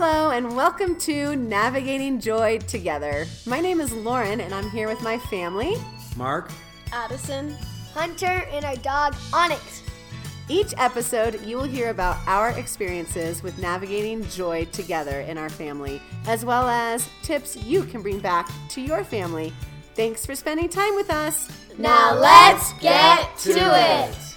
Hello, and welcome to Navigating Joy Together. My name is Lauren, and I'm here with my family. Mark, Addison, Hunter, and our dog Onyx. Each episode, you will hear about our experiences with navigating joy together in our family, as well as tips you can bring back to your family. Thanks for spending time with us. Now let's get to it.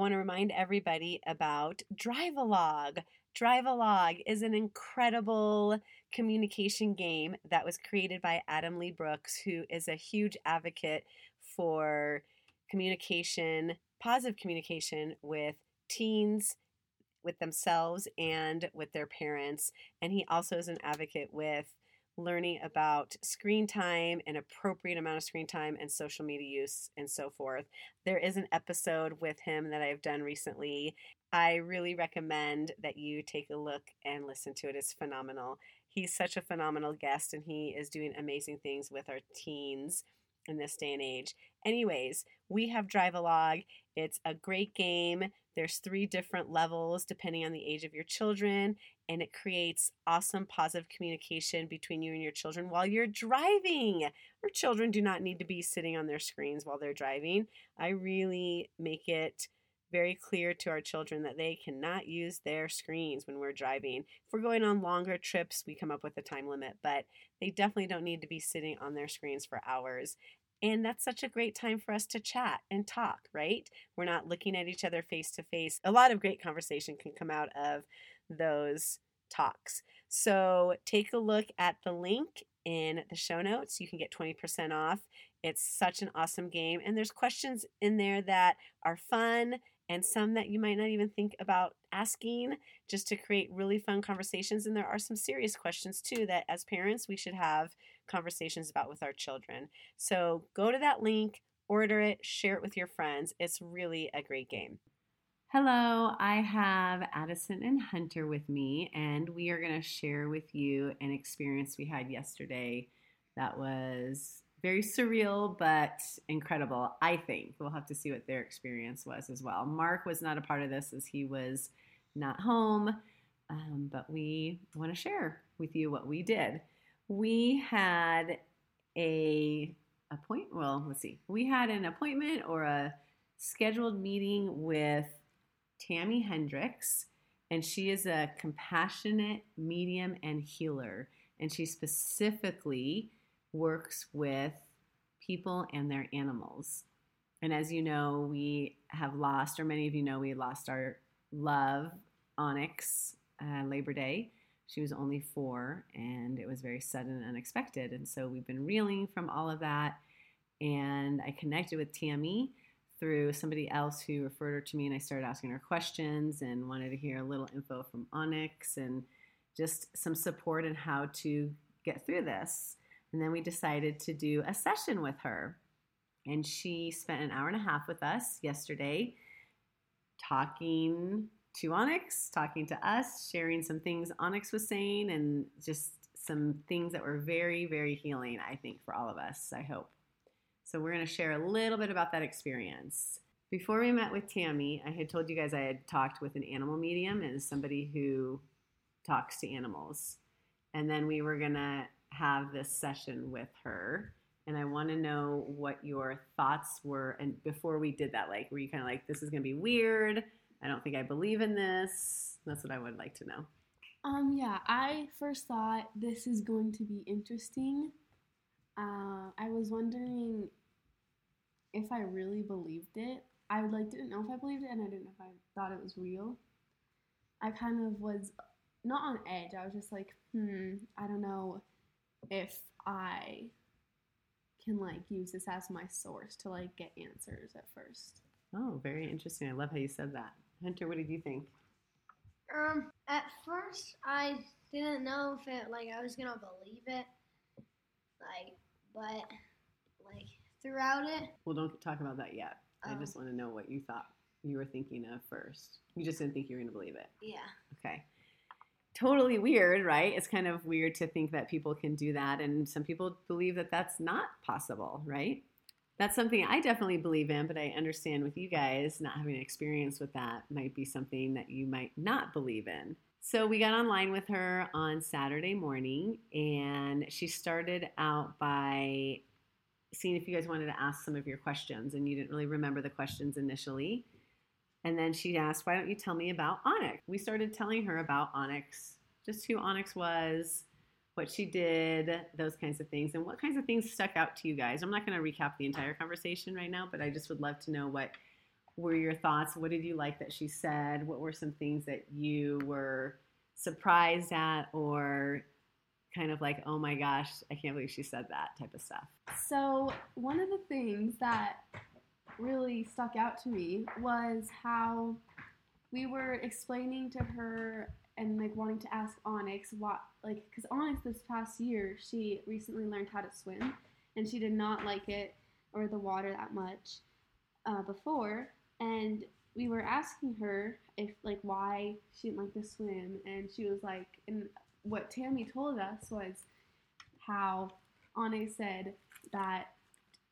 Want to remind everybody about Drive-A-Log. Drive-A-Log is an incredible communication game that was created by Adam Lee Brooks, who is a huge advocate for communication, positive communication with teens, with themselves, and with their parents. And he also is an advocate with learning about screen time and appropriate amount of screen time and social media use and so forth. There is an episode with him that I've done recently. I really recommend that you take a look and listen to it. It's phenomenal. He's such a phenomenal guest and he is doing amazing things with our teens in this day and age. Anyways, we have Drive-A-Log. It's a great game. There's three different levels depending on the age of your children, and it creates awesome positive communication between you and your children while you're driving. Our children do not need to be sitting on their screens while they're driving. I really make it very clear to our children that they cannot use their screens when we're driving. If we're going on longer trips, we come up with a time limit, but they definitely don't need to be sitting on their screens for hours. And that's such a great time for us to chat and talk, right? We're not looking at each other face to face. A lot of great conversation can come out of those talks. So take a look at the link in the show notes. You can get 20% off. It's such an awesome game. And there's questions in there that are fun and some that you might not even think about asking just to create really fun conversations. And there are some serious questions too that as parents we should have conversations about with our children. So go to that link, order it, share it with your friends. It's really a great game. Hello, I have Addison and Hunter with me, and we are going to share with you an experience we had yesterday that was very surreal but incredible. I think we'll have to see what their experience was as well. Mark was not a part of this as he was not home, um, but we want to share with you what we did. We had a appoint. Well, let's see. We had an appointment or a scheduled meeting with Tami Hendrix, and she is a compassionate medium and healer. And she specifically works with people and their animals. And as you know, we have lost, or many of you know, we lost our love, Onyx, uh, Labor Day. She was only four, and it was very sudden and unexpected. And so we've been reeling from all of that. And I connected with Tami through somebody else who referred her to me and I started asking her questions and wanted to hear a little info from Onyx and just some support and how to get through this. And then we decided to do a session with her. And she spent an hour and a half with us yesterday talking to Onyx, talking to us, sharing some things Onyx was saying, and just some things that were very, very healing, I think, for all of us, I hope. So we're going to share a little bit about that experience. Before we met with Tami, I had told you guys I had talked with an animal medium and somebody who talks to animals. And then we were going to have this session with her. And I want to know what your thoughts were. And before we did that, like, were you kind of like, this is going to be weird? I don't think I believe in this. That's what I would like to know. Um, yeah, I first thought this is going to be interesting. Uh, I was wondering if I really believed it. I like didn't know if I believed it, and I didn't know if I thought it was real. I kind of was not on edge. I was just like, hmm, I don't know if I can like use this as my source to like get answers at first. Oh, very interesting. I love how you said that. Hunter, what did you think? Um, at first I didn't know if it like I was gonna believe it, like, but like throughout it. Well, don't talk about that yet. I Oh. just want to know what you thought you were thinking of first. You just didn't think you were going to believe it. Yeah. Okay. totally weird, right? It's kind of weird to think that people can do that. And some people believe that that's not possible, right? That's something I definitely believe in, but I understand with you guys not having experience with that might be something that you might not believe in. So we got online with her on Saturday morning, and she started out by seeing if you guys wanted to ask some of your questions, and you didn't really remember the questions initially. And then she asked, Why don't you tell me about Onyx? We started telling her about Onyx, just who Onyx was, what she did, those kinds of things, and what kinds of things stuck out to you guys. I'm not going to recap the entire conversation right now, but I just would love to know what were your thoughts? What did you like that she said? What were some things that you were surprised at or kind of like, oh my gosh, I can't believe she said that type of stuff? So, one of the things that really stuck out to me was how we were explaining to her and like wanting to ask Onyx what like because Onyx this past year she recently learned how to swim and she did not like it or the water that much uh, before and we were asking her if like why she didn't like to swim and she was like and what Tami told us was how Onyx said that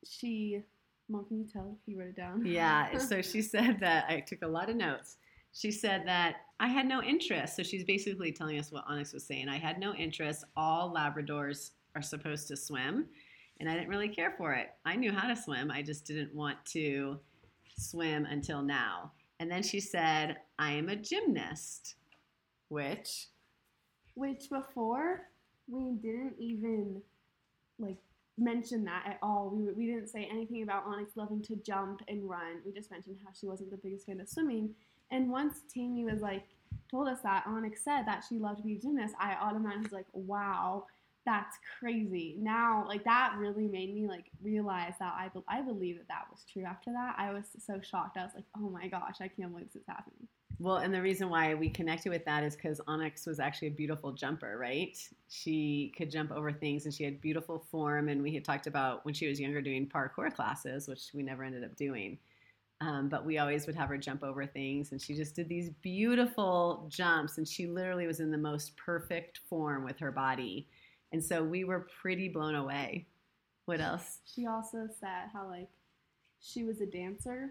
she Mom, can you tell you wrote it down? Yeah. So she said that I took a lot of notes. She said that I had no interest. So she's basically telling us what Onyx was saying. I had no interest. All Labradors are supposed to swim, and I didn't really care for it. I knew how to swim. I just didn't want to swim until now. And then she said, I am a gymnast, which. Which before we didn't even like mention that at all. We, we didn't say anything about Onyx loving to jump and run. We just mentioned how she wasn't the biggest fan of swimming. And once Tami was like, told us that Onyx said that she loved to be a gymnast, I automatically was like, wow, that's crazy. Now, like that really made me like realize that I, be- I believe that that was true. After that, I was so shocked. I was like, oh my gosh, I can't believe this is happening. Well, and the reason why we connected with that is because Onyx was actually a beautiful jumper, right? She could jump over things and she had beautiful form. And we had talked about when she was younger doing parkour classes, which we never ended up doing. Um, but we always would have her jump over things. And she just did these beautiful jumps. And she literally was in the most perfect form with her body. And so we were pretty blown away. What else? She also said how, like, she was a dancer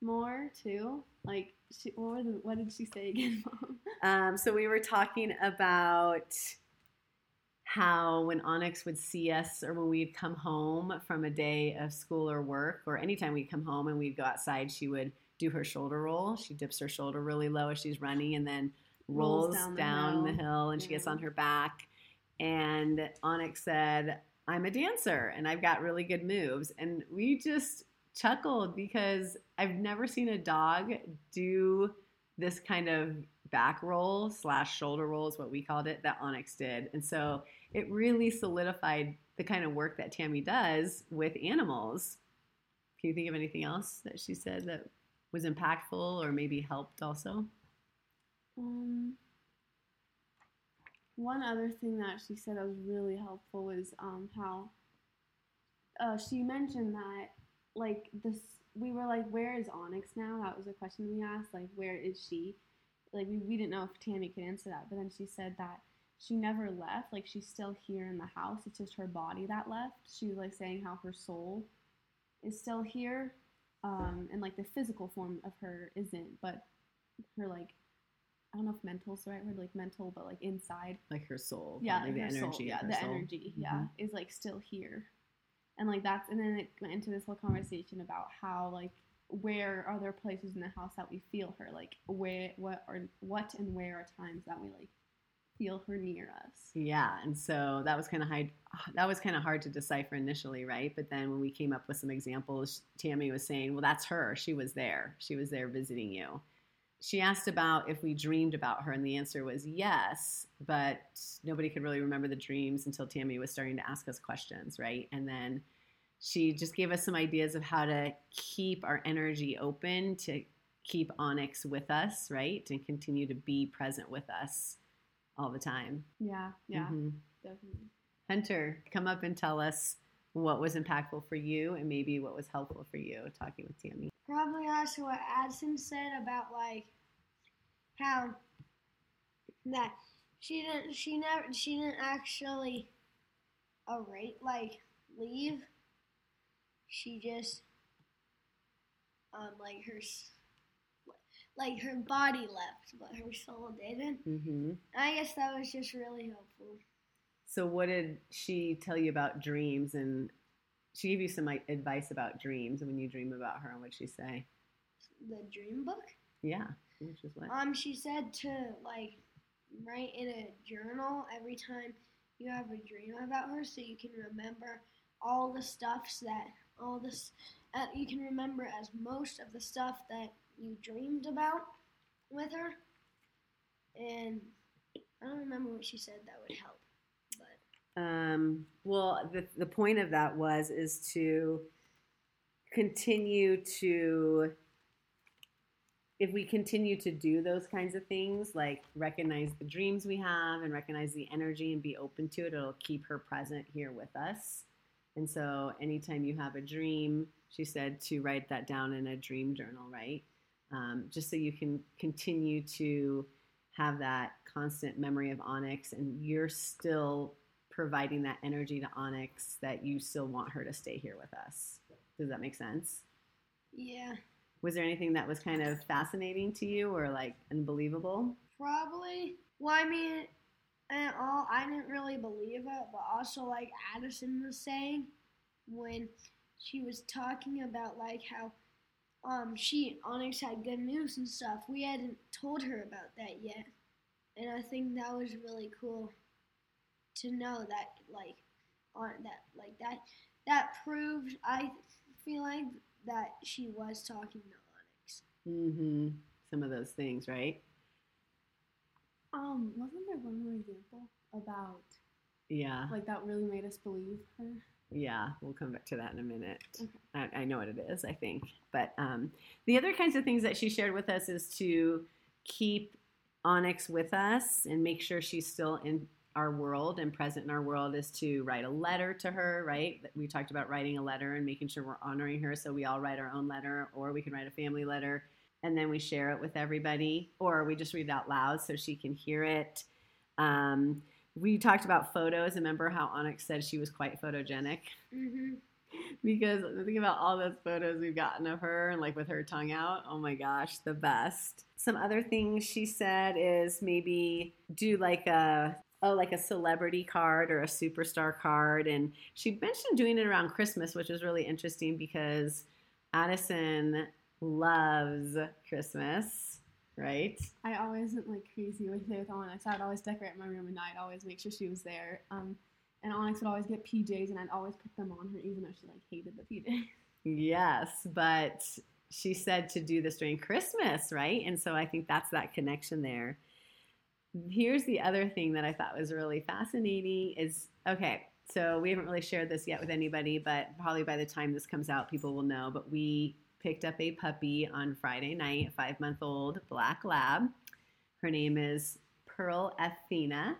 more too. Like, she, what, what did she say again, Mom? Um, so we were talking about how when Onyx would see us or when we'd come home from a day of school or work, or anytime we'd come home and we'd go outside, she would do her shoulder roll. She dips her shoulder really low as she's running and then rolls, Rolls down down, the the, hill. hill. and she gets on her back. And Onyx said, I'm a dancer and I've got really good moves. And we just chuckled because I've never seen a dog do this kind of back roll slash shoulder roll is what we called it that Onyx did. And so it really solidified the kind of work that Tami does with animals. Can you think of anything else that she said that was impactful or maybe helped also? Um, one other thing that she said that was really helpful was um, how uh, she mentioned that like this we were like where is onyx now that was a question we asked like where is she like we, we didn't know if tami could answer that but then she said that she never left like she's still here in the house it's just her body that left she was like saying how her soul is still here um, and like the physical form of her isn't but her like I don't know if mental is the right word, like mental, but like inside. Like her soul. Yeah, like the energy. soul. Yeah, the soul. energy. Yeah, Mhm. is like still here, and like that's and then it went into this whole conversation about how like where are there places in the house that we feel her, like where what are what and where are times that we like feel her near us. Yeah, and so that was kind of hard. That was kind of hard to decipher initially, right? But then when we came up with some examples, Tami was saying, "Well, that's her. She was there. She was there visiting you." She asked about if we dreamed about her, and the answer was yes. But nobody could really remember the dreams until Tami was starting to ask us questions, right? And then she just gave us some ideas of how to keep our energy open to keep Onyx with us, right? And continue to be present with us all the time. Yeah, yeah, Mhm. definitely. Hunter, come up and tell us what was impactful for you and maybe what was helpful for you talking with Tami. Probably also what Addison said about like how that she didn't. She never. She didn't actually. A rate like leave. She just. Um, like her. Like her body left, but her soul didn't. Mm-hmm. I guess that was just really helpful. So, what did she tell you about dreams? And she gave you some like advice about dreams. And when you dream about her, And what'd she say? The dream book. Yeah, which is what? Um, she said to like write in a journal every time you have a dream about her, so you can remember all the stuffs that all this uh, you can remember as most of the stuff that you dreamed about with her. And I don't remember what she said that would help, but Um, well, the, the point of that was is to continue to if we continue to do those kinds of things like recognize the dreams we have and recognize the energy and be open to it it'll keep her present here with us and so anytime you have a dream she said to write that down in a dream journal right um, just so you can continue to have that constant memory of onyx and you're still providing that energy to onyx that you still want her to stay here with us. Does that make sense? Yeah, was there anything that was kind of fascinating to you or like unbelievable? Probably. Well, I mean, and all I didn't really believe it, but also like Addison was saying when she was talking about like how um she Onyx had good news and stuff. We hadn't told her about that yet, and I think that was really cool to know that like on that like that that proved I feel like that she was talking to Onyx. mm-hmm some of those things right Um, wasn't there one more example about yeah like that really made us believe her? Yeah, we'll come back to that in a minute. Okay. I, I know what it is, I think. But um, the other kinds of things that she shared with us is to keep Onyx with us and make sure she's still in our world and present in our world is to write a letter to her, right? We talked about writing a letter and making sure we're honoring her. So we all write our own letter, or we can write a family letter and then we share it with everybody, or we just read it out loud so she can hear it. Um, we talked about photos. Remember how Onyx said she was quite photogenic? Mm-hmm. because think about all those photos we've gotten of her and like with her tongue out. Oh my gosh, the best. Some other things she said is maybe do like a oh like a celebrity card or a superstar card and she mentioned doing it around Christmas, which was really interesting because Addison loves Christmas, right? I always went like crazy with it with Onyx. I'd always decorate my room and I'd always make sure she was there. Um, and Onyx would always get PJs and I'd always put them on her even though she like hated the PJs. Yes, but she said to do this during Christmas, right? And so I think that's that connection there. Here's the other thing that I thought was really fascinating is okay, so we haven't really shared this yet with anybody, but probably by the time this comes out, people will know. But we picked up a puppy on Friday night, a five month old black lab. Her name is Pearl Athena.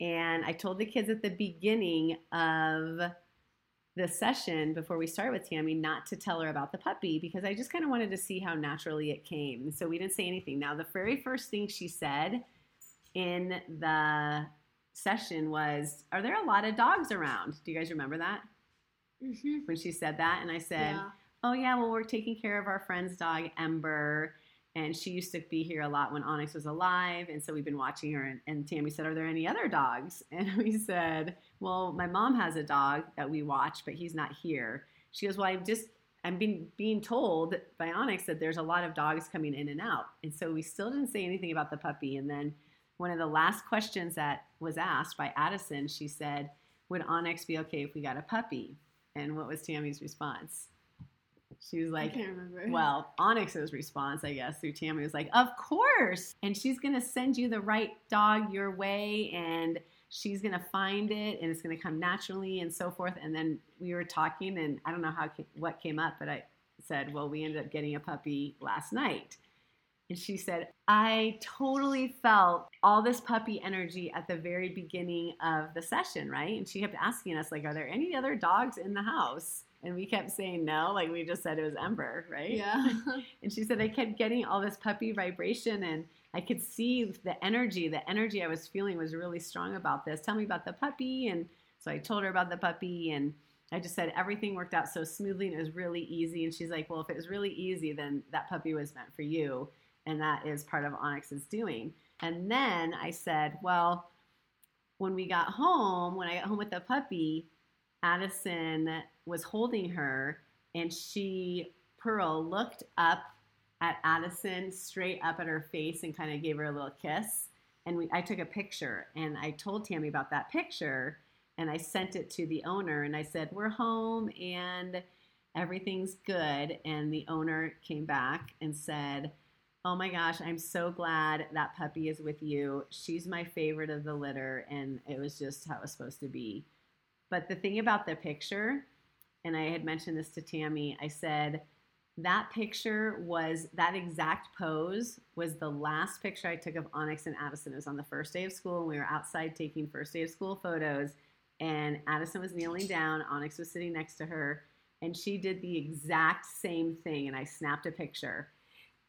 And I told the kids at the beginning of the session before we started with Tami not to tell her about the puppy because I just kind of wanted to see how naturally it came. So we didn't say anything. Now, the very first thing she said in the session was, Are there a lot of dogs around? Do you guys remember that? Mm-hmm. When she said that, and I said, yeah. Oh, yeah, well, we're taking care of our friend's dog, Ember. And she used to be here a lot when Onyx was alive. And so we've been watching her. And, and Tami said, Are there any other dogs? And we said, Well, my mom has a dog that we watch, but he's not here. She goes, Well, I've just, I'm being, being told by Onyx that there's a lot of dogs coming in and out. And so we still didn't say anything about the puppy. And then one of the last questions that was asked by Addison, she said, Would Onyx be okay if we got a puppy? And what was Tami's response? She was like, I remember. well, Onyx's response, I guess, through Tami was like, Of course. And she's going to send you the right dog your way and she's going to find it and it's going to come naturally and so forth. And then we were talking and I don't know how what came up, but I said, Well, we ended up getting a puppy last night. And she said, I totally felt all this puppy energy at the very beginning of the session, right? And she kept asking us, like, are there any other dogs in the house? And we kept saying no, like we just said it was Ember, right? Yeah. And she said, I kept getting all this puppy vibration and I could see the energy. The energy I was feeling was really strong about this. Tell me about the puppy. And so I told her about the puppy and I just said everything worked out so smoothly and it was really easy. And she's like, Well, if it was really easy, then that puppy was meant for you. And that is part of Onyx's doing. And then I said, Well, when we got home, when I got home with the puppy, Addison was holding her and she, Pearl, looked up at Addison straight up at her face and kind of gave her a little kiss. And we, I took a picture and I told Tami about that picture and I sent it to the owner and I said, We're home and everything's good. And the owner came back and said, Oh my gosh, I'm so glad that puppy is with you. She's my favorite of the litter. And it was just how it was supposed to be. But the thing about the picture, and I had mentioned this to Tami, I said, that picture was that exact pose was the last picture I took of Onyx and Addison. It was on the first day of school, and we were outside taking first day of school photos. And Addison was kneeling down, Onyx was sitting next to her, and she did the exact same thing. And I snapped a picture.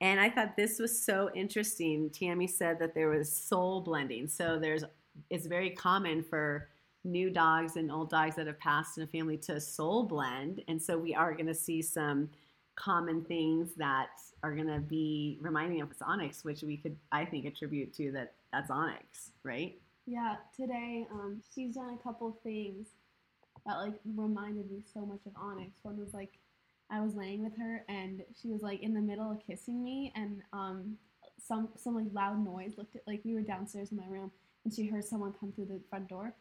And I thought this was so interesting. Tami said that there was soul blending. So there's it's very common for new dogs and old dogs that have passed in a family to soul blend. And so we are going to see some common things that are going to be reminding us Onyx, which we could, I think, attribute to that that's Onyx, right? Yeah, today um, she's done a couple things that like reminded me so much of Onyx. One was like I was laying with her and she was like in the middle of kissing me and um, some some like loud noise looked at like we were downstairs in my room and she heard someone come through the front door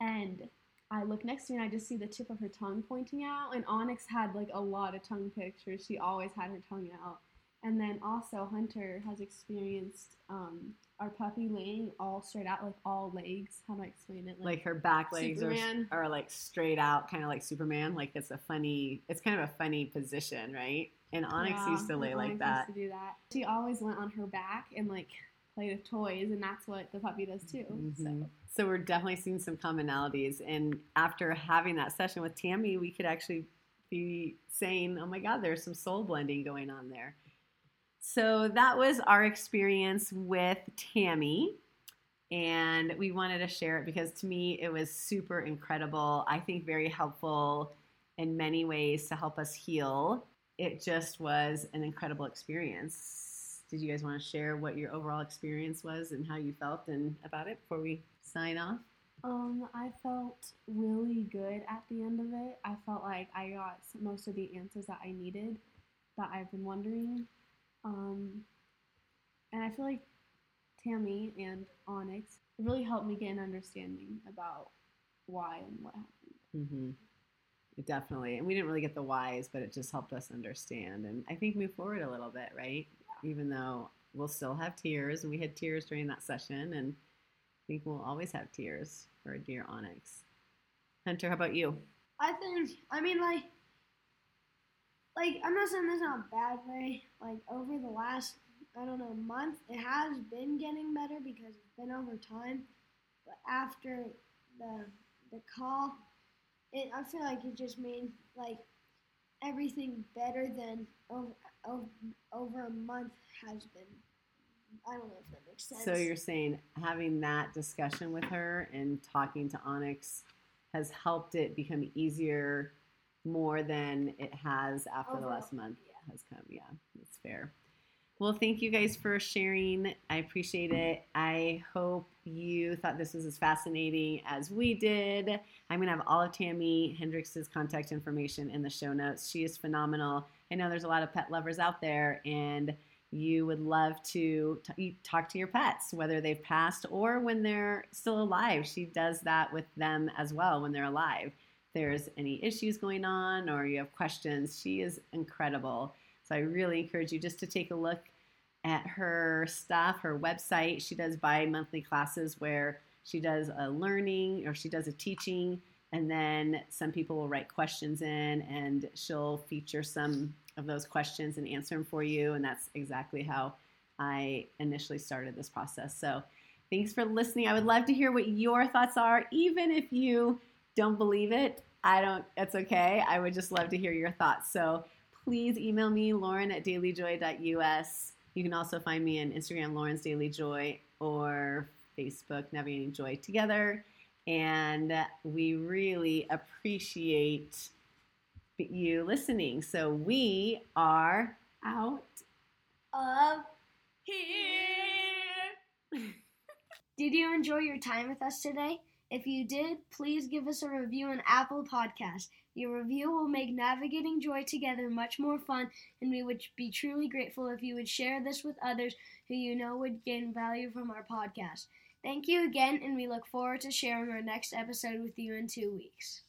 and I look next to me and I just see the tip of her tongue pointing out. And Onyx had like a lot of tongue pictures. She always had her tongue out. And then also Hunter has experienced um, our puppy laying all straight out, like all legs. How do I explain it? Like, her back legs are, are like straight out, kind of like Superman. Like it's a funny, it's kind of a funny position, right? And Onyx Yeah, used to lay like Onyx that. Used to do that. She always went on her back and like played with toys, and that's what the puppy does too. Mhm. So So we're definitely seeing some commonalities. And after having that session with Tami, we could actually be saying, oh my God, there's some soul blending going on there. So that was our experience with Tami. And we wanted to share it because to me, it was super incredible. I think very helpful in many ways to help us heal. It just was an incredible experience. Did you guys want to share what your overall experience was and how you felt and about it before we sign off? Um, I felt really good at the end of it. I felt like I got most of the answers that I needed that I've been wondering. Um, and I feel like Tami and Onyx really helped me get an understanding about why and what happened. Mm-hmm. Definitely. And we didn't really get the whys, but it just helped us understand and I think move forward a little bit, right? Even though we'll still have tears, and we had tears during that session, and I think we'll always have tears for dear Onyx. Hunter, how about you? I think, I mean, like, like I'm not saying this in a bad way. Like over the last, I don't know, month, it has been getting better because it's been over time. But after the the call, it I feel like it just made like everything better than over over, over a month has been. I don't know if that makes sense. So you're saying having that discussion with her and talking to Onyx has helped it become easier more than it has after the last month yeah. has come. Yeah, that's fair. Well, thank you guys for sharing. I appreciate it. I hope you thought this was as fascinating as we did. I'm going to have all of Tami Hendrix's contact information in the show notes. She is phenomenal. I know there's a lot of pet lovers out there, and you would love to t- talk to your pets, whether they've passed or when they're still alive. She does that with them as well when they're alive. If there's any issues going on or you have questions, she is incredible. So I really encourage you just to take a look at her stuff, her website. She does bi monthly classes where she does a learning or she does a teaching, and then some people will write questions in and she'll feature some of those questions and answer them for you. And that's exactly how I initially started this process. So thanks for listening. I would love to hear what your thoughts are, even if you don't believe it. I don't, that's okay. I would just love to hear your thoughts. So please email me, Lauren at dailyjoy.us. You can also find me on Instagram, Lauren's Daily Joy, or Facebook, Navigating Joy Together. And we really appreciate you listening. So we are Out. Of here. Did you enjoy your time with us today? If you did, please give us a review on Apple Podcasts. Your review will make navigating joy together much more fun, and we would be truly grateful if you would share this with others who you know would gain value from our podcast. Thank you again, and we look forward to sharing our next episode with you in two weeks.